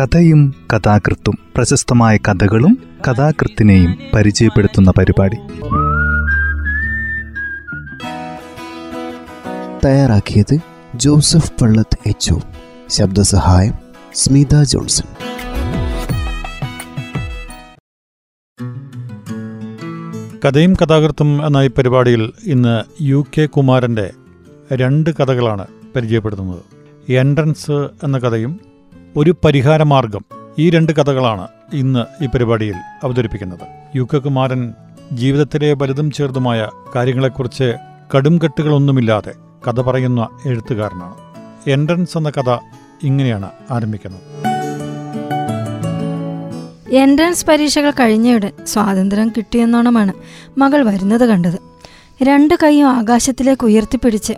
കഥയും കഥാകൃത്തും പ്രശസ്തമായ കഥകളും കഥാകൃത്തിനെയും പരിചയപ്പെടുത്തുന്ന പരിപാടി. തയ്യാറാക്കിയത് ജോസഫ് പള്ളത്ത് എച്ച് ശബ്ദസഹായം സ്മിത ജോൺസൺ. കഥയും കഥാകൃത്തും എന്ന ഈ പരിപാടിയിൽ ഇന്ന് യു കെ കുമാരന്റെ രണ്ട് കഥകളാണ് പരിചയപ്പെടുത്തുന്നത്. എൻട്രൻസ് എന്ന കഥയും ഒരു പരിഹാരമാർഗം ഈ രണ്ട് കഥകളാണ് ഇന്ന് ഈ പരിപാടിയിൽ അവതരിപ്പിക്കുന്നത്. യു കെ കുമാരൻ ജീവിതത്തിലെ വലുതും ചെറുതുമായ കാര്യങ്ങളെക്കുറിച്ച് കടുംകെട്ടുകളൊന്നുമില്ലാതെ കഥ പറയുന്ന എഴുത്തുകാരനാണ്. എൻട്രൻസ് എന്ന കഥ ഇങ്ങനെയാണ് ആരംഭിക്കുന്നത്. എൻട്രൻസ് പരീക്ഷകൾ കഴിഞ്ഞയുടൻ സ്വാതന്ത്ര്യം കിട്ടിയെന്നോണമാണ് മകൾ വരുന്നത് കണ്ടത്. രണ്ട് കൈയും ആകാശത്തിലേക്ക് ഉയർത്തിപ്പിടിച്ച്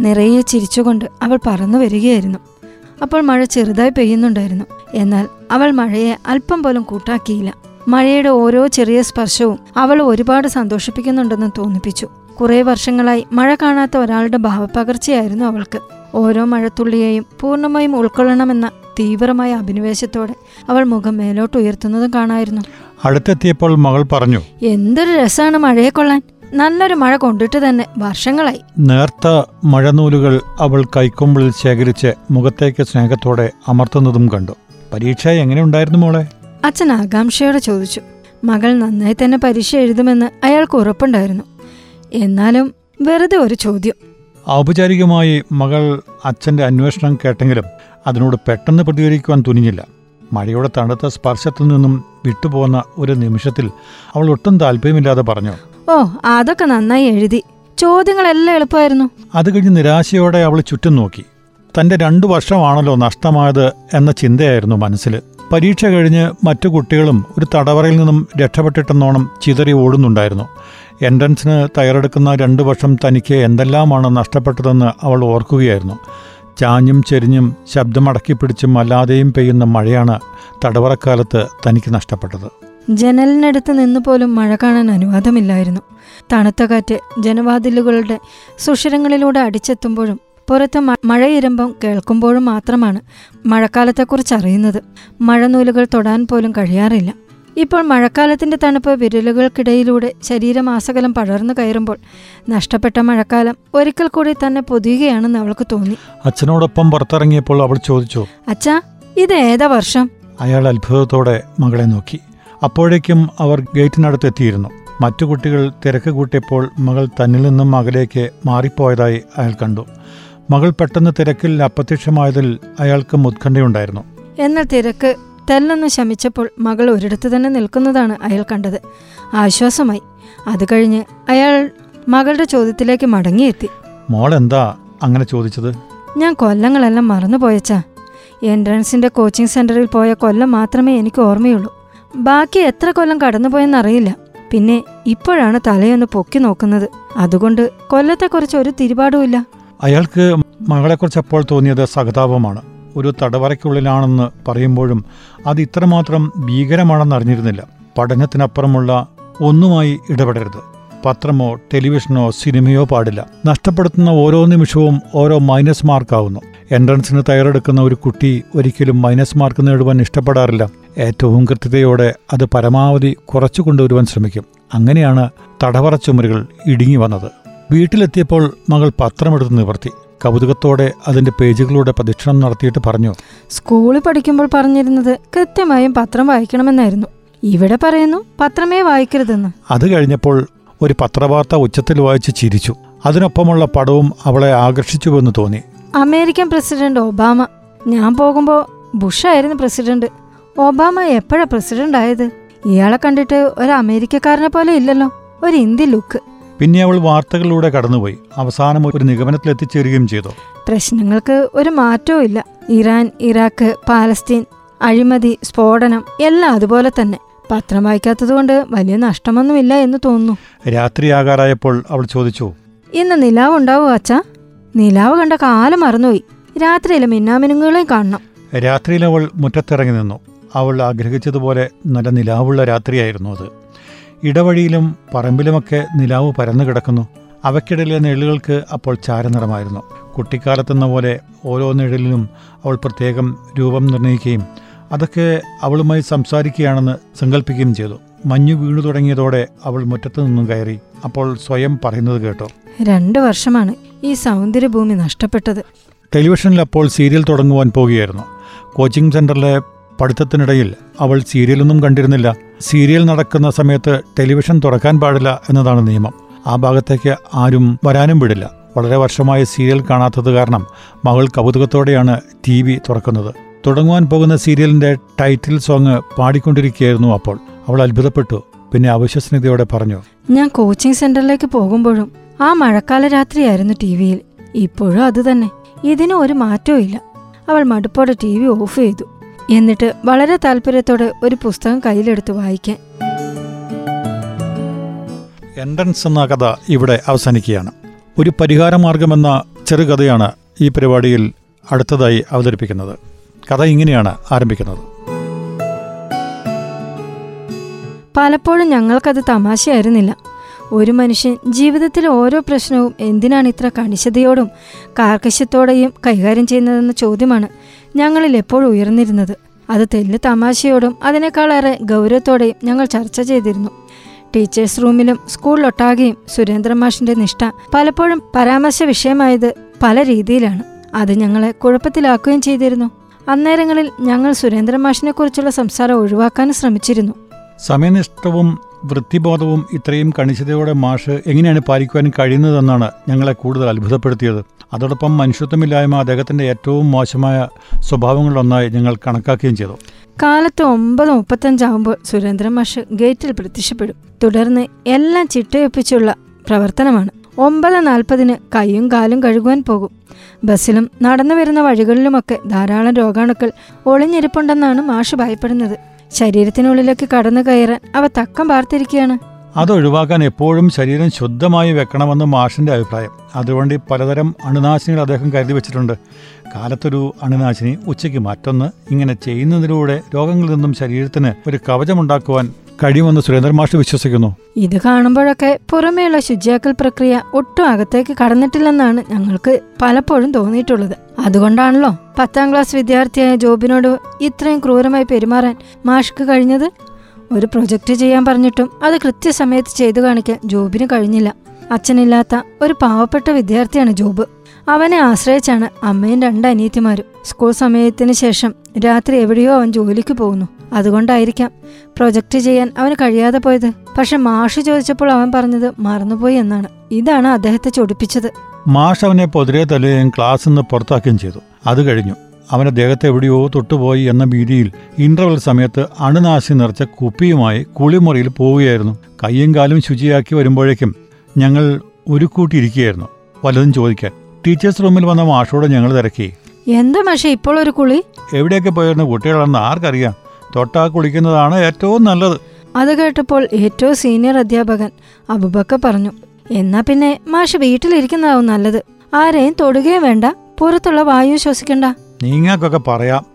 നിറയെ ചിരിച്ചുകൊണ്ട് അവൾ പറന്നു വരികയായിരുന്നു അപ്പോൾ മഴ ചെറുതായി പെയ്യുന്നുണ്ടായിരുന്നു. എന്നാൽ അവൾ മഴയെ അല്പം പോലും കൂട്ടാക്കിയില്ല. മഴയുടെ ഓരോ ചെറിയ സ്പർശവും അവൾ ഒരുപാട് സന്തോഷിപ്പിക്കുന്നുണ്ടെന്ന് തോന്നിപ്പിച്ചു. കുറേ വർഷങ്ങളായി മഴ കാണാത്ത ഒരാളുടെ ഭാവപ്പകർച്ചയായിരുന്നു അവൾക്ക്. ഓരോ മഴത്തുള്ളിയെയും പൂർണമായും ഉൾക്കൊള്ളണമെന്ന തീവ്രമായ അഭിനിവേശത്തോടെ അവൾ മുഖം മേലോട്ട് ഉയർത്തുന്നതും കാണായിരുന്നു. അടുത്തെത്തിയപ്പോൾ മകൾ പറഞ്ഞു എന്തൊരു രസമാണ് മഴയെ കൊള്ളാൻ. നല്ലൊരു മഴ കൊണ്ടിട്ട് തന്നെ വർഷങ്ങളായി. നേർത്ത മഴനൂലുകൾ അവൾ കൈക്കൊമ്പിളിൽ ശേഖരിച്ച് മുഖത്തേക്ക് സ്നേഹത്തോടെ അമർത്തുന്നതും കണ്ടു. പരീക്ഷ എങ്ങനെയുണ്ടായിരുന്നു മോളെ? അച്ഛൻ ആകാംക്ഷയോടെ ചോദിച്ചു. മകൾ നന്നായി തന്നെ പരീക്ഷ എഴുതുമെന്ന് അയാൾക്ക് ഉറപ്പുണ്ടായിരുന്നു. എന്നാലും വെറുതെ ഒരു ചോദ്യം. ഔപചാരികമായി മകൾ അച്ഛന്റെ അന്വേഷണം കേട്ടെങ്കിലും അതിനോട് പെട്ടെന്ന് പ്രതികരിക്കുവാൻ തുനിഞ്ഞില്ല. മഴയുടെ തണുത്ത സ്പർശത്തിൽ നിന്നും വിട്ടുപോകുന്ന ഒരു നിമിഷത്തിൽ അവൾ ഒട്ടും താല്പര്യമില്ലാതെ പറഞ്ഞു ഓ അതൊക്കെ നന്നായി എഴുതി. ചോദ്യങ്ങളെല്ലാം എളുപ്പമായിരുന്നു. അത് കഴിഞ്ഞ് നിരാശയോടെ അവൾ ചുറ്റും നോക്കി. തന്റെ രണ്ടു വർഷമാണല്ലോ നഷ്ടമായത് എന്ന ചിന്തയായിരുന്നു മനസ്സിൽ പരീക്ഷ കഴിഞ്ഞ് മറ്റു കുട്ടികളും ഒരു തടവറയിൽ നിന്നും രക്ഷപ്പെട്ടിട്ടെന്നോണം ചിതറി ഓടുന്നുണ്ടായിരുന്നു. എൻട്രൻസിന് തയ്യാറെടുക്കുന്ന രണ്ടു വർഷം തനിക്ക് എന്തെല്ലാമാണ് നഷ്ടപ്പെട്ടതെന്ന് അവൾ ഓർക്കുകയായിരുന്നു. ചാഞ്ഞും ചെരിഞ്ഞും ശബ്ദമടക്കിപ്പിടിച്ചും അല്ലാതെയും പെയ്യുന്ന മഴയാണ് തടവറക്കാലത്ത് തനിക്ക് നഷ്ടപ്പെട്ടത്. ജനലിനടുത്ത് നിന്ന് പോലും മഴ കാണാൻ അനുവാദമില്ലായിരുന്നു. തണുത്ത കാറ്റ് ജനവാതിലുകളുടെ സുഷിരങ്ങളിലൂടെ അടിച്ചെത്തുമ്പോഴും പുറത്ത് മഴയിരമ്പം കേൾക്കുമ്പോഴും മാത്രമാണ് മഴക്കാലത്തെക്കുറിച്ച് അറിയുന്നത്. മഴനൂലുകൾ തൊടാൻ പോലും കഴിയാറില്ല. ഇപ്പോൾ മഴക്കാലത്തിന്റെ തണുപ്പ് വിരലുകൾക്കിടയിലൂടെ ശരീരമാസകലം പടർന്നു കയറുമ്പോൾ നഷ്ടപ്പെട്ട മഴക്കാലം ഒരിക്കൽ കൂടി തന്നെ പൊതിയുകയാണെന്ന് അവൾക്ക് തോന്നി. അച്ഛനോടൊപ്പം പുറത്തിറങ്ങിയപ്പോൾ അവൾ ചോദിച്ചു അച്ഛാ ഇത് ഏതാ വർഷം? അയാൾ അത്ഭുതത്തോടെ മകളെ നോക്കി. അപ്പോഴേക്കും അവർ ഗേറ്റിനടുത്ത് എത്തിയിരുന്നു. മറ്റു കുട്ടികൾ തിരക്ക് കൂട്ടിയപ്പോൾ മകൾ തന്നിൽ നിന്നും അകലേക്ക് മാറിപ്പോയതായി അയാൾ കണ്ടു. മകൾ പെട്ടെന്ന് തിരക്കിൽ അപ്രത്യക്ഷമായതിൽ അയാൾക്ക് ഉത്കണ്ഠയുണ്ടായിരുന്നു. എന്നാൽ തിരക്ക് തെല്ലെന്ന് ശമിച്ചപ്പോൾ മകൾ ഒരിടത്ത് തന്നെ നിൽക്കുന്നതാണ് അയാൾ കണ്ടത്. ആശ്വാസമായി. അത് കഴിഞ്ഞ് അയാൾ മകളുടെ ചോദ്യത്തിലേക്ക് മടങ്ങിയെത്തി. മോൾ എന്താ അങ്ങനെ ചോദിച്ചത്? ഞാൻ കൊല്ലങ്ങളെല്ലാം മറന്നുപോയച്ചാ. എൻട്രൻസിന്റെ കോച്ചിങ് സെന്ററിൽ പോയ കൊല്ലം മാത്രമേ എനിക്ക് ഓർമ്മയുള്ളൂ. ബാക്കി എത്ര കൊല്ലം കടന്നുപോയെന്നറിയില്ല പിന്നെ ഇപ്പോഴാണ് തലയൊന്ന് പൊക്കി നോക്കുന്നത്. അതുകൊണ്ട് കൊല്ലത്തെക്കുറിച്ച് ഒരു തിരുപാടുമില്ല അയാൾക്ക് മകളെക്കുറിച്ച് അപ്പോൾ തോന്നിയത് സഹതാപമാണ്. ഒരു തടവറയ്ക്കുള്ളിലാണെന്ന് പറയുമ്പോഴും അത് ഇത്രമാത്രം ഭീകരമാണെന്ന് അറിഞ്ഞിരുന്നില്ല. പഠനത്തിനപ്പുറമുള്ള ഒന്നുമായി ഇടപെടരുത്. പത്രമോ ടെലിവിഷനോ സിനിമയോ പാടില്ല. നഷ്ടപ്പെടുത്തുന്ന ഓരോ നിമിഷവും ഓരോ മൈനസ് മാർക്കാവുന്നു. എൻട്രൻസിന് തയ്യാറെടുക്കുന്ന ഒരു കുട്ടി ഒരിക്കലും മൈനസ് മാർക്ക് നേടുവാൻ ഇഷ്ടപ്പെടാറില്ല. ഏറ്റവും കൃത്യതയോടെ അത് പരമാവധി കുറച്ചു കൊണ്ടുവരുവാൻ ശ്രമിക്കും. അങ്ങനെയാണ് തടവറ ചുമരുകൾ ഇടുങ്ങി വന്നത്. വീട്ടിലെത്തിയപ്പോൾ മകൾ പത്രമെടുത്ത് നിവർത്തി. കൗതുകത്തോടെ അതിന്റെ പേജുകളുടെ പ്രദക്ഷിണം നടത്തിയിട്ട് പറഞ്ഞു സ്കൂളിൽ പഠിക്കുമ്പോൾ പറഞ്ഞിരുന്നത് കൃത്യമായും പത്രം വായിക്കണമെന്നായിരുന്നു. ഇവിടെ പറയുന്നു പത്രമേ വായിക്കരുതെന്ന്. അത് കഴിഞ്ഞപ്പോൾ ഒരു പത്രവാർത്ത ഉച്ചത്തിൽ വായിച്ച് ചിരിച്ചു. അതിനൊപ്പമുള്ള പടവും അവളെ ആകർഷിച്ചുവെന്ന് തോന്നി. American president Obama. ഞാൻ പോകുമ്പോൾ ബുഷായിരുന്നു പ്രസിഡന്റ്. ഒബാമ എപ്പോഴാ പ്രസിഡന്റ് ആയത്? ഇയാളെ കണ്ടിട്ട് ഒരു അമേരിക്കക്കാരനെ പോലെ ഇല്ലല്ലോ ഒരു ഇന്ത്യൻ ലുക്ക്. പിന്നെ അവൾ വാർത്തകളിലൂടെ കടന്നുപോയി. അവസാനം ഒരു നിഗമനത്തിൽ എത്തിച്ചേരുകയും ചെയ്തു. പ്രശ്നങ്ങൾക്ക് ഒരു മാറ്റവും ഇല്ല. ഇറാൻ ഇറാഖ് പാലസ്തീൻ അഴിമതി സ്ഫോടനം എല്ലാം അതുപോലെ തന്നെ. പത്രം വായിക്കാത്തതുകൊണ്ട് വലിയ നഷ്ടമൊന്നുമില്ല എന്ന് തോന്നുന്നു. രാത്രി രാത്രിയാകാറായപ്പോൾ അവൾ ചോദിച്ചു ഇന്ന് നിലാവ് ഉണ്ടാവോ അച്ഛാ? നിലാവ് കണ്ട കാലം മറന്നുപോയി. രാത്രിയിലെ മിന്നാമിനുങ്ങളെയും കാണണം. രാത്രിയിൽ അവൾ മുറ്റത്തിറങ്ങി നിന്നു. അവൾ ആഗ്രഹിച്ചതുപോലെ നല്ല നിലാവുള്ള രാത്രിയായിരുന്നു അത്. ഇടവഴിയിലും പറമ്പിലുമൊക്കെ നിലാവ് പരന്നു കിടക്കുന്നു. അവയ്ക്കിടയിലെ നിഴലുകൾക്ക് അപ്പോൾ ചാരനിറമായിരുന്നു. കുട്ടിക്കാലത്തെന്ന പോലെ ഓരോ നിഴലിലും അവൾ പ്രത്യേകം രൂപം നിർണയിക്കുകയും അതൊക്കെ അവളുമായി സംസാരിക്കുകയാണെന്ന് സങ്കല്പിക്കുകയും ചെയ്തു. മഞ്ഞു വീണു തുടങ്ങിയതോടെ അവൾ മുറ്റത്തു നിന്നും കയറി. അപ്പോൾ സ്വയം പറയുന്നത് കേട്ടോ. രണ്ടു വർഷമാണ്. ഈ സൗന്ദര്യഭൂമി നഷ്ടപ്പെട്ടത്. ടെലിവിഷനിൽ അപ്പോൾ സീരിയൽ തുടങ്ങുവാൻ പോകുകയായിരുന്നു. കോച്ചിങ് സെന്ററിലെ പഠിത്തത്തിനിടയിൽ അവൾ സീരിയലൊന്നും കണ്ടിരുന്നില്ല. സീരിയൽ നടക്കുന്ന സമയത്ത് ടെലിവിഷൻ തുറക്കാൻ പാടില്ല എന്നതാണ് നിയമം. ആ ഭാഗത്തേക്ക് ആരും വരാനും വിടില്ല. വളരെ വർഷമായി സീരിയൽ കാണാത്തത് കാരണം മകൾ കൗതുകത്തോടെയാണ് ടി വി തുറക്കുന്നത്. തുടങ്ങുവാൻ പോകുന്ന സീരിയലിന്റെ ടൈറ്റിൽ സോങ് പാടിക്കൊണ്ടിരിക്കുകയായിരുന്നു അപ്പോൾ. അവൾ അത്ഭുതപ്പെട്ടു. പിന്നെ അവശ്വസ്നിതയോടെ പറഞ്ഞു ഞാൻ കോച്ചിങ് സെന്ററിലേക്ക് പോകുമ്പോഴും ആ മഴക്കാല രാത്രിയായിരുന്നു ടി വിയിൽ. ഇപ്പോഴും അത് തന്നെ. ഇതിന് ഒരു മാറ്റവും ഇല്ല. അവൾ മടുപ്പോടെ ടി വി ഓഫ് ചെയ്തു. എന്നിട്ട് വളരെ താല്പര്യത്തോടെ ഒരു പുസ്തകം കയ്യിലെടുത്ത് വായിക്കാൻ. എൻട്രൻസ് എന്ന കഥ ഇവിടെ അവസാനിക്കുകയാണ്. ഒരു പരിഹാരമാർഗമെന്ന ചെറുകഥയാണ് ഈ പരിപാടിയിൽ അടുത്തതായി അവതരിപ്പിക്കുന്നത്. കഥ ഇങ്ങനെയാണ് ആരംഭിക്കുന്നത്. പലപ്പോഴും ഞങ്ങൾക്കത് തമാശയായിരുന്നില്ല. ഒരു മനുഷ്യൻ ജീവിതത്തിലെ ഓരോ പ്രശ്നവും എന്തിനാണ് ഇത്ര കണിശതയോടും കാർക്കശ്യത്തോടെയും കൈകാര്യം ചെയ്യുന്നതെന്ന ചോദ്യമാണ് ഞങ്ങളിൽ എപ്പോഴും ഉയർന്നിരുന്നത്. അത് തെല്ല് തമാശയോടും അതിനേക്കാളേറെ ഗൗരവത്തോടെയും ഞങ്ങൾ ചർച്ച ചെയ്തിരുന്നു. ടീച്ചേഴ്സ് റൂമിലും സ്കൂളിലൊട്ടാകെയും സുരേന്ദ്രൻ മാഷിന്റെ നിഷ്ഠ പലപ്പോഴും പരാമർശ വിഷയമായത് പല രീതിയിലാണ്. അത് ഞങ്ങളെ കുഴപ്പത്തിലാക്കുകയും ചെയ്തിരുന്നു. അന്നേരങ്ങളിൽ ഞങ്ങൾ സുരേന്ദ്രൻ മാഷിനെക്കുറിച്ചുള്ള സംസാരം ഒഴിവാക്കാൻ ശ്രമിച്ചിരുന്നു. സമയനിഷ്ഠവും വൃത്തിബോധവും ഇത്രയും കണിശതയോടെ മാഷ് എങ്ങനെയാണ് പാലിക്കുവാൻ കഴിയുന്നതെന്നാണ് ഞങ്ങളെ കൂടുതൽ അത്ഭുതപ്പെടുത്തിയത്. അതോടൊപ്പം മനുഷ്യത്വമില്ലായ്മ അദ്ദേഹത്തിന്റെ ഏറ്റവും മോശമായ സ്വഭാവങ്ങളിലൊന്നായി ഞങ്ങൾ കണക്കാക്കുകയും ചെയ്തു. കാലത്ത് ഒമ്പത് മുപ്പത്തഞ്ചാകുമ്പോൾ സുരേന്ദ്രൻ മാഷ് ഗേറ്റിൽ പ്രത്യക്ഷപ്പെടും. തുടർന്ന് എല്ലാം ചിട്ടയൊപ്പിച്ചുള്ള പ്രവർത്തനമാണ്. ഒമ്പത് നാൽപ്പതിന് കൈയും കാലും കഴുകുവാൻ പോകും. ബസ്സിലും നടന്നു വരുന്ന വഴികളിലുമൊക്കെ ധാരാളം രോഗാണുക്കൾ ഒളിഞ്ഞിരിപ്പുണ്ടെന്നാണ് മാഷ് ഭയപ്പെടുന്നത്. ശരീരത്തിനുള്ളിലേക്ക് കടന്നു കയറാൻ അവ തക്കം പാർത്തിരിക്കുകയാണ്. അതൊഴിവാക്കാൻ എപ്പോഴും ശരീരം ശുദ്ധമായി വെക്കണമെന്ന് മാഷിന്റെ അഭിപ്രായം. അതുകൊണ്ട് പലതരം അണുനാശിനികൾ അദ്ദേഹം കരുതി വെച്ചിട്ടുണ്ട്. കാലത്തൊരു അണുനാശിനി ഉച്ചയ്ക്ക് മറ്റൊന്ന് ഇങ്ങനെ ചെയ്യുന്നതിലൂടെ രോഗങ്ങളിൽ നിന്നും ശരീരത്തിന് ഒരു കവചമുണ്ടാക്കുവാൻ കഴിയുമെന്ന് സുരേന്ദ്രൻ മാഷ് വിശ്വസിക്കുന്നു. ഇത് കാണുമ്പോഴൊക്കെ പുറമേയുള്ള ശുചിയാക്കൽ പ്രക്രിയ ഒട്ടും അകത്തേക്ക് കടന്നിട്ടില്ലെന്നാണ് ഞങ്ങൾക്ക് പലപ്പോഴും തോന്നിയിട്ടുള്ളത്. അതുകൊണ്ടാണല്ലോ പത്താം ക്ലാസ് വിദ്യാർത്ഥിയായ ജോബിനോട് ഇത്രയും ക്രൂരമായി പെരുമാറാൻ മാഷ്ക്ക് കഴിഞ്ഞത്? ഒരു പ്രൊജക്റ്റ് ചെയ്യാൻ പറഞ്ഞിട്ടും അത് കൃത്യസമയത്ത് ചെയ്തു കാണിക്കാൻ ജോബിന് കഴിഞ്ഞില്ല. അച്ഛനില്ലാത്ത ഒരു പാവപ്പെട്ട വിദ്യാർത്ഥിയാണ് ജോബ്. അവനെ ആശ്രയിച്ചാണ് അമ്മയും രണ്ട് അനിയത്തിമാരും. സ്കൂൾ സമയത്തിന് ശേഷം രാത്രി എവിടെയോ അവൻ ജോലിക്ക് പോകുന്നു. അതുകൊണ്ടായിരിക്കാം പ്രൊജക്റ്റ് ചെയ്യാൻ അവന് കഴിയാതെ പോയത്. പക്ഷെ മാഷ് ചോദിച്ചപ്പോൾ അവൻ പറഞ്ഞത് മറന്നുപോയി എന്നാണ്. ഇതാണ് അദ്ദേഹത്തെ ചൊടിപ്പിച്ചത്. മാഷ് അവനെ പൊതിരെ തല്ലുകയും ക്ലാസ്സിൽ നിന്ന് പുറത്താക്കുകയും ചെയ്തു. അത് കഴിഞ്ഞു. അവന്റെ ദേഹത്തെ എവിടെയോ തൊട്ടുപോയി എന്ന ഭീതിയിൽ ഇന്റർവെൽ സമയത്ത് അണുനാശി നിറച്ച കുപ്പിയുമായി കുളിമുറിയിൽ പോവുകയായിരുന്നു. കയ്യും കാലും ശുചിയാക്കി വരുമ്പോഴേക്കും ഞങ്ങൾ ഒരു കൂട്ടിയിരിക്കുകയായിരുന്നു വല്ലതും ചോദിക്കാൻ. ടീച്ചേഴ്സ് റൂമിൽ വന്ന മാഷോട് ഞങ്ങൾ തിരക്കി. എന്താ മാഷേ ഇപ്പോൾ ഒരു കുളി? എവിടെയൊക്കെ പോയിരുന്നു? കുട്ടികളാണെന്ന് ആർക്കറിയാം? തൊട്ടാ കുളിക്കുന്നതാണ് ഏറ്റവും നല്ലത്. അത് കേട്ടപ്പോൾ ഏറ്റവും സീനിയർ അധ്യാപകൻ അബുബക്ക പറഞ്ഞു എന്നാ പിന്നെ മാഷ് വീട്ടിലിരിക്കുന്നതാവും നല്ലത്. ആരെയും തൊടുകയും വേണ്ട. പുറത്തുള്ള വായു ശ്വസിക്കണ്ട. നിങ്ങൾക്കൊക്കെ പറയാം.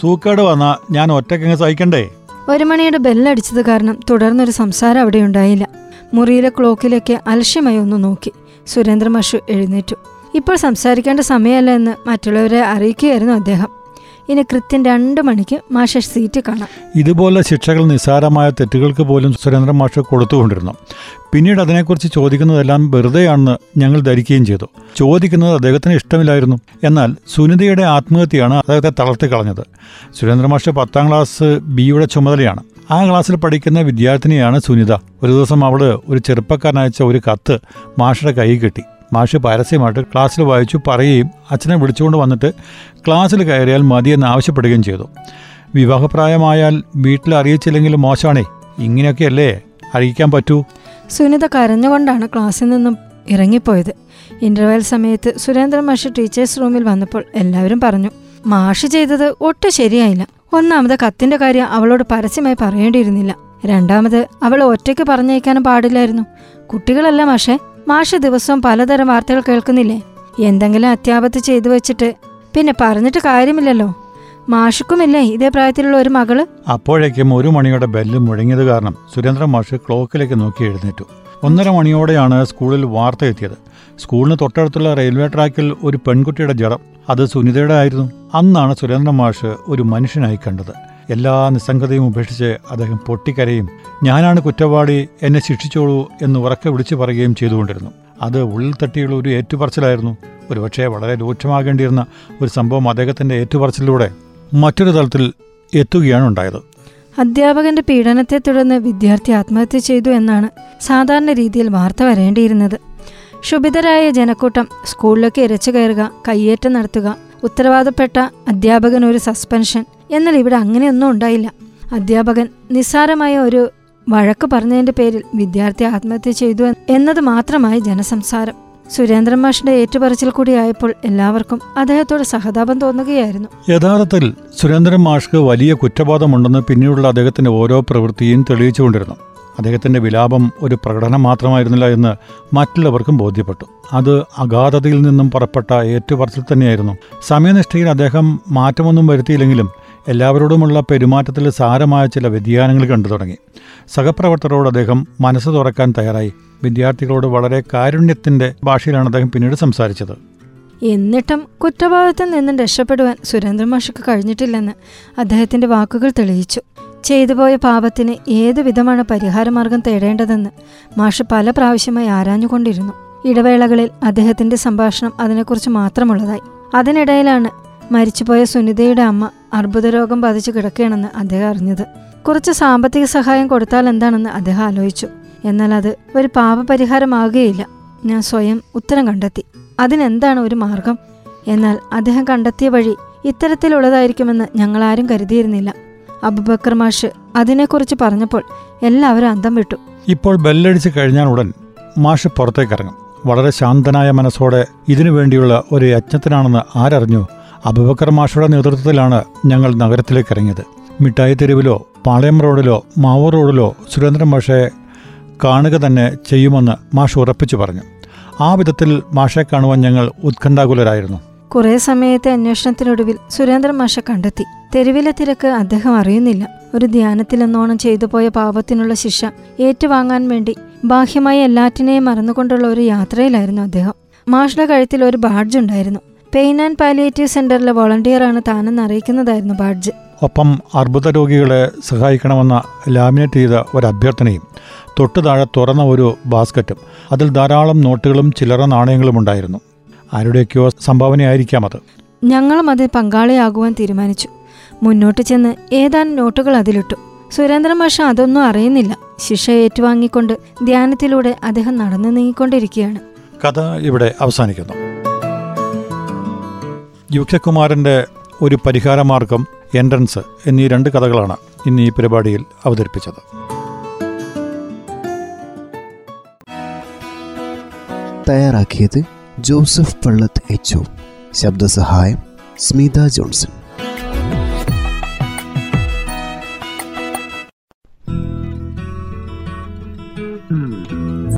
സൂക്കേട് വന്നാ ഞാൻ ഒറ്റക്കങ്ങ് സഹിക്കണ്ടേ? ഒരു മണിയുടെ ബെല്ലടിച്ചത് കാരണം തുടർന്നൊരു സംസാരം അവിടെ ഉണ്ടായില്ല. മുറിയിലെ ക്ലോക്കിലേക്ക് അലക്ഷ്യമായി ഒന്ന് നോക്കി. സുരേന്ദ്ര മാഷു എഴുന്നേറ്റു. ഇപ്പോൾ സംസാരിക്കേണ്ട സമയമല്ല എന്ന് മറ്റുള്ളവരെ അറിയിക്കുകയായിരുന്നു അദ്ദേഹം. ഇനി കൃത്യം രണ്ട് മണിക്ക് മാഷ സീറ്റ് കാണാം. ഇതുപോലെ ശിക്ഷകൾ നിസ്സാരമായ തെറ്റുകൾക്ക് പോലും സുരേന്ദ്രൻ മാഷ് കൊടുത്തുകൊണ്ടിരുന്നു. പിന്നീട് അതിനെക്കുറിച്ച് ചോദിക്കുന്നതെല്ലാം വെറുതെയാണെന്ന് ഞങ്ങൾ ധരിക്കുകയും ചെയ്തു. ചോദിക്കുന്നത് അദ്ദേഹത്തിന് ഇഷ്ടമില്ലായിരുന്നു. എന്നാൽ സുനിതയുടെ ആത്മഹത്യയാണ് അദ്ദേഹത്തെ തളർത്തി കളഞ്ഞത്. സുരേന്ദ്ര മാഷ് പത്താം ക്ലാസ് ബിയുടെ ചുമതലയാണ്. ആ ക്ലാസ്സിൽ പഠിക്കുന്ന വിദ്യാർത്ഥിനിയാണ് സുനിത. ഒരു ദിവസം അവൾ ഒരു ചെറുപ്പക്കാരനയച്ച ഒരു കത്ത് മാഷയുടെ കൈ കിട്ടി. മാഷ് പരസ്യമായിട്ട് ക്ലാസ്സിൽ വായിച്ചു പറയുകയും അച്ഛനെ വിളിച്ചുകൊണ്ട് വന്നിട്ട് ക്ലാസ്സിൽ കയറിയാൽ മതിയെന്ന് ആവശ്യപ്പെടുകയും ചെയ്തു. വിവാഹപ്രായമായാൽ വീട്ടിൽ അറിയിച്ചില്ലെങ്കിൽ മോശമാണേ ഇങ്ങനെയൊക്കെയല്ലേ? അറിയിക്കാൻ പറ്റൂ. സുനിത കരഞ്ഞുകൊണ്ടാണ് ക്ലാസ്സിൽ നിന്നും ഇറങ്ങിപ്പോയത്. ഇന്റർവെൽ സമയത്ത് സുരേന്ദ്രൻ മാഷ് ടീച്ചേഴ്സ് റൂമിൽ വന്നപ്പോൾ എല്ലാവരും പറഞ്ഞു മാഷ് ചെയ്തത് ഒട്ടും ശരിയായില്ല. ഒന്നാമത് കത്തിന്റെ കാര്യം അവളോട് പരസ്യമായി പറയേണ്ടിയിരുന്നില്ല. രണ്ടാമത് അവൾ ഒറ്റയ്ക്ക് പറഞ്ഞയക്കാനും പാടില്ലായിരുന്നു. കുട്ടികളല്ല മാഷെ മാഷ് ദിവസവും പലതരം വാർത്തകൾ കേൾക്കുന്നില്ലേ? എന്തെങ്കിലും അത്യാപത്ത് ചെയ്തു വെച്ചിട്ട്. പിന്നെ പറഞ്ഞിട്ട് കാര്യമില്ലല്ലോ. മാഷുക്കുമില്ലേ ഇതേ പ്രായത്തിലുള്ള ഒരു മകൾ? അപ്പോഴേക്കും ഒരു മണിയുടെ ബെല്ല് മുഴങ്ങിയത് കാരണം സുരേന്ദ്രൻ മാഷ് ക്ലോക്കിലേക്ക് നോക്കി എഴുന്നേറ്റു. ഒന്നര മണിയോടെയാണ് സ്കൂളിൽ വാർത്ത എത്തിയത്. സ്കൂളിന് തൊട്ടടുത്തുള്ള റെയിൽവേ ട്രാക്കിൽ ഒരു പെൺകുട്ടിയുടെ ജഡം. അത് സുനിതയുടെ ആയിരുന്നു അന്നാണ് സുരേന്ദ്ര മാഷ് ഒരു മനുഷ്യനായി കണ്ടത്. എല്ലാ നിസ്സംഗതയും ഉപേക്ഷിച്ച് അദ്ദേഹം പൊട്ടിക്കരയും. ഞാനാണ് കുറ്റവാളി എന്നെ ശിക്ഷിച്ചോളൂ എന്ന് ഉറക്കെ വിളിച്ചു പറയുകയും ചെയ്തുകൊണ്ടിരുന്നു. അത് ഉള്ളിൽ തട്ടിയുള്ള ഒരു ഏറ്റുപറച്ചിലായിരുന്നു. ഒരുപക്ഷെ വളരെ രൂക്ഷമാകേണ്ടിയിരുന്ന ഒരു സംഭവം അദ്ദേഹത്തിന്റെ ഏറ്റുപറച്ചിലൂടെ മറ്റൊരു തലത്തിൽ എത്തുകയാണ് ഉണ്ടായത്. അധ്യാപകന്റെ പീഡനത്തെ തുടർന്ന് വിദ്യാർത്ഥി ആത്മഹത്യ ചെയ്തു എന്നാണ് സാധാരണ രീതിയിൽ വാർത്ത വരേണ്ടിയിരുന്നത്. ക്ഷുഭിതരായ ജനക്കൂട്ടം സ്കൂളിലേക്ക് ഇരച്ചു കയറുക കയ്യേറ്റം നടത്തുക ഉത്തരവാദപ്പെട്ട അധ്യാപകൻ ഒരു സസ്പെൻഷൻ എന്നാൽ ഇവിടെ അങ്ങനെയൊന്നും ഉണ്ടായില്ല. അധ്യാപകൻ നിസ്സാരമായ ഒരു വഴക്ക് പറഞ്ഞതിന്റെ പേരിൽ വിദ്യാർത്ഥി ആത്മഹത്യ ചെയ്തു എന്നത് മാത്രമായി ജനസംസാരം. സുരേന്ദ്രൻ മാഷിന്റെ ഏറ്റുപറച്ചിൽ കൂടിയായപ്പോൾ എല്ലാവർക്കും അദ്ദേഹത്തോട് സഹതാപം തോന്നുകയായിരുന്നു. യഥാർത്ഥത്തിൽ സുരേന്ദ്രൻ മാഷ്ക്ക് വലിയ കുറ്റബോധമുണ്ടെന്ന് പിന്നീടുള്ള അദ്ദേഹത്തിന്റെ ഓരോ പ്രവൃത്തിയും തെളിയിച്ചുകൊണ്ടിരുന്നു. അദ്ദേഹത്തിന്റെ വിലാപം ഒരു പ്രകടനം മാത്രമായിരുന്നില്ല എന്ന് മറ്റുള്ളവർക്കും ബോധ്യപ്പെട്ടു. അത് അഗാധതയിൽ നിന്നും പുറപ്പെട്ട ഏറ്റുപറച്ചിൽ തന്നെയായിരുന്നു. സമയനിഷ്ഠയിൽ അദ്ദേഹം മാറ്റമൊന്നും വരുത്തിയില്ലെങ്കിലും എല്ലാവരോടുമുള്ള പെരുമാറ്റത്തിൽ സാരമായ ചില വ്യതിയാനങ്ങൾ കണ്ടു തുടങ്ങി. സഹപ്രവർത്തകരോട് അദ്ദേഹം മനസ്സ് തുറക്കാൻ തയ്യാറായി. വിദ്യാർത്ഥികളോട് വളരെ കാരുണ്യത്തിന്റെ ഭാഷയിലാണ് അദ്ദേഹം പിന്നീട് സംസാരിച്ചത്. എന്നിട്ടും കുറ്റബോധത്തിൽ നിന്നും രക്ഷപ്പെടുവാൻ സുരേന്ദ്രൻ മാഷക്ക് കഴിഞ്ഞിട്ടില്ലെന്ന് അദ്ദേഹത്തിന്റെ വാക്കുകൾ തെളിയിച്ചു. ചെയ്തുപോയ പാപത്തിന് ഏതു വിധമാണ് പരിഹാരമാർഗം തേടേണ്ടതെന്ന് മാഷ് പല പ്രാവശ്യമായി ആരാഞ്ഞുകൊണ്ടിരുന്നു. ഇടവേളകളിൽ അദ്ദേഹത്തിന്റെ സംഭാഷണം അതിനെക്കുറിച്ച് മാത്രമുള്ളതായി. അതിനിടയിലാണ് മരിച്ചുപോയ സുനിതയുടെ അമ്മ അർബുദരോഗം ബാധിച്ചു കിടക്കുകയാണെന്ന് അദ്ദേഹം അറിഞ്ഞത്. കുറച്ച് സാമ്പത്തിക സഹായം കൊടുത്താൽ എന്താണെന്ന് അദ്ദേഹം ആലോചിച്ചു. എന്നാൽ അത് ഒരു പാപപരിഹാരമാകുകയില്ല. ഞാൻ സ്വയം ഉത്തരം കണ്ടെത്തി. അതിനെന്താണ് ഒരു മാർഗം? എന്നാൽ അദ്ദേഹം കണ്ടെത്തിയ വഴി ഇത്തരത്തിലുള്ളതായിരിക്കുമെന്ന് ഞങ്ങളാരും കരുതിയിരുന്നില്ല. അബുബക്കർ മാഷ് അതിനെക്കുറിച്ച് പറഞ്ഞപ്പോൾ എല്ലാവരും അന്തം വിട്ടു. ഇപ്പോൾ ബെല്ലടിച്ച് കഴിഞ്ഞാൽ ഉടൻ മാഷ് പുറത്തേക്കിറങ്ങും. വളരെ ശാന്തനായ മനസ്സോടെ ഇതിനു വേണ്ടിയുള്ള ഒരു യജ്ഞത്തിനാണെന്ന് ആരറിഞ്ഞു അബുബക്കർ മാഷയുടെ നേതൃത്വത്തിലാണ് ഞങ്ങൾ നഗരത്തിലേക്ക് ഇറങ്ങിയത്. മിഠായി തെരുവിലോ പാളയം റോഡിലോ മാവൂർ റോഡിലോ സുരേന്ദ്രൻ മാഷയെ കാണുക തന്നെ ചെയ്യുമെന്ന് മാഷ് ഉറപ്പിച്ചു പറഞ്ഞു. ആ വിധത്തിൽ മാഷെ കാണുവാൻ ഞങ്ങൾ ഉത്കണ്ഠാകുലരായിരുന്നു. കുറേ സമയത്തെ അന്വേഷണത്തിനൊടുവിൽ സുരേന്ദ്രൻ മാഷ കണ്ടെത്തി. തെരുവിലെ തിരക്ക് അദ്ദേഹം അറിയുന്നില്ല. ഒരു ധ്യാനത്തിലെന്നോണം ചെയ്തു പോയ പാപത്തിനുള്ള ശിക്ഷ ഏറ്റുവാങ്ങാൻ വേണ്ടി ബാഹ്യമായ എല്ലാറ്റിനെയും മറന്നുകൊണ്ടുള്ള ഒരു യാത്രയിലായിരുന്നു അദ്ദേഹം. മാഷിന്റെ കഴുത്തിൽ ഒരു ബാഡ്ജ് ഉണ്ടായിരുന്നു. പെയിൻ ആൻഡ് പാലിയേറ്റീവ് സെന്ററിലെ വോളണ്ടിയറാണ് താനെന്ന് അറിയിക്കുന്നതായിരുന്നു ബാഡ്ജ്. ഒപ്പം അർബുദ രോഗികളെ സഹായിക്കണമെന്ന ലാമിനേറ്റ് ചെയ്ത ഒരു അഭ്യർത്ഥനയും തൊട്ടു താഴെ തുറന്ന ഒരു ബാസ്ക്കറ്റും അതിൽ ധാരാളം നോട്ടുകളും ചില്ലറ നാണയങ്ങളും ഉണ്ടായിരുന്നു. ആരുടെയൊക്കെയോ സംഭാവനയായിരിക്കാം അത് ഞങ്ങളും അതിൽ പങ്കാളിയാകുവാൻ തീരുമാനിച്ചു. മുന്നോട്ട് ചെന്ന് ഏതാനും നോട്ടുകൾ അതിലിട്ടു. സുരേന്ദ്രൻ മാഷ അതൊന്നും അറിയുന്നില്ല. ശിക്ഷ ഏറ്റുവാങ്ങിക്കൊണ്ട് ധ്യാനത്തിലൂടെ അദ്ദേഹം നടന്നു നീങ്ങിക്കൊണ്ടിരിക്കുകയാണ്. കഥ ഇവിടെ അവസാനിക്കുന്നു. യുക്ഷകുമാരന്റെ ഒരു പരിഹാരമാർഗം എൻട്രൻസ് എന്നീ രണ്ട് കഥകളാണ് ഇന്ന് ഈ പരിപാടിയിൽ അവതരിപ്പിച്ചത്. തയ്യാറാക്കിയത് ജോസഫ് പള്ളത്ത് എച്ച് ശബ്ദസഹായം സ്മിത ജോൺസൺ.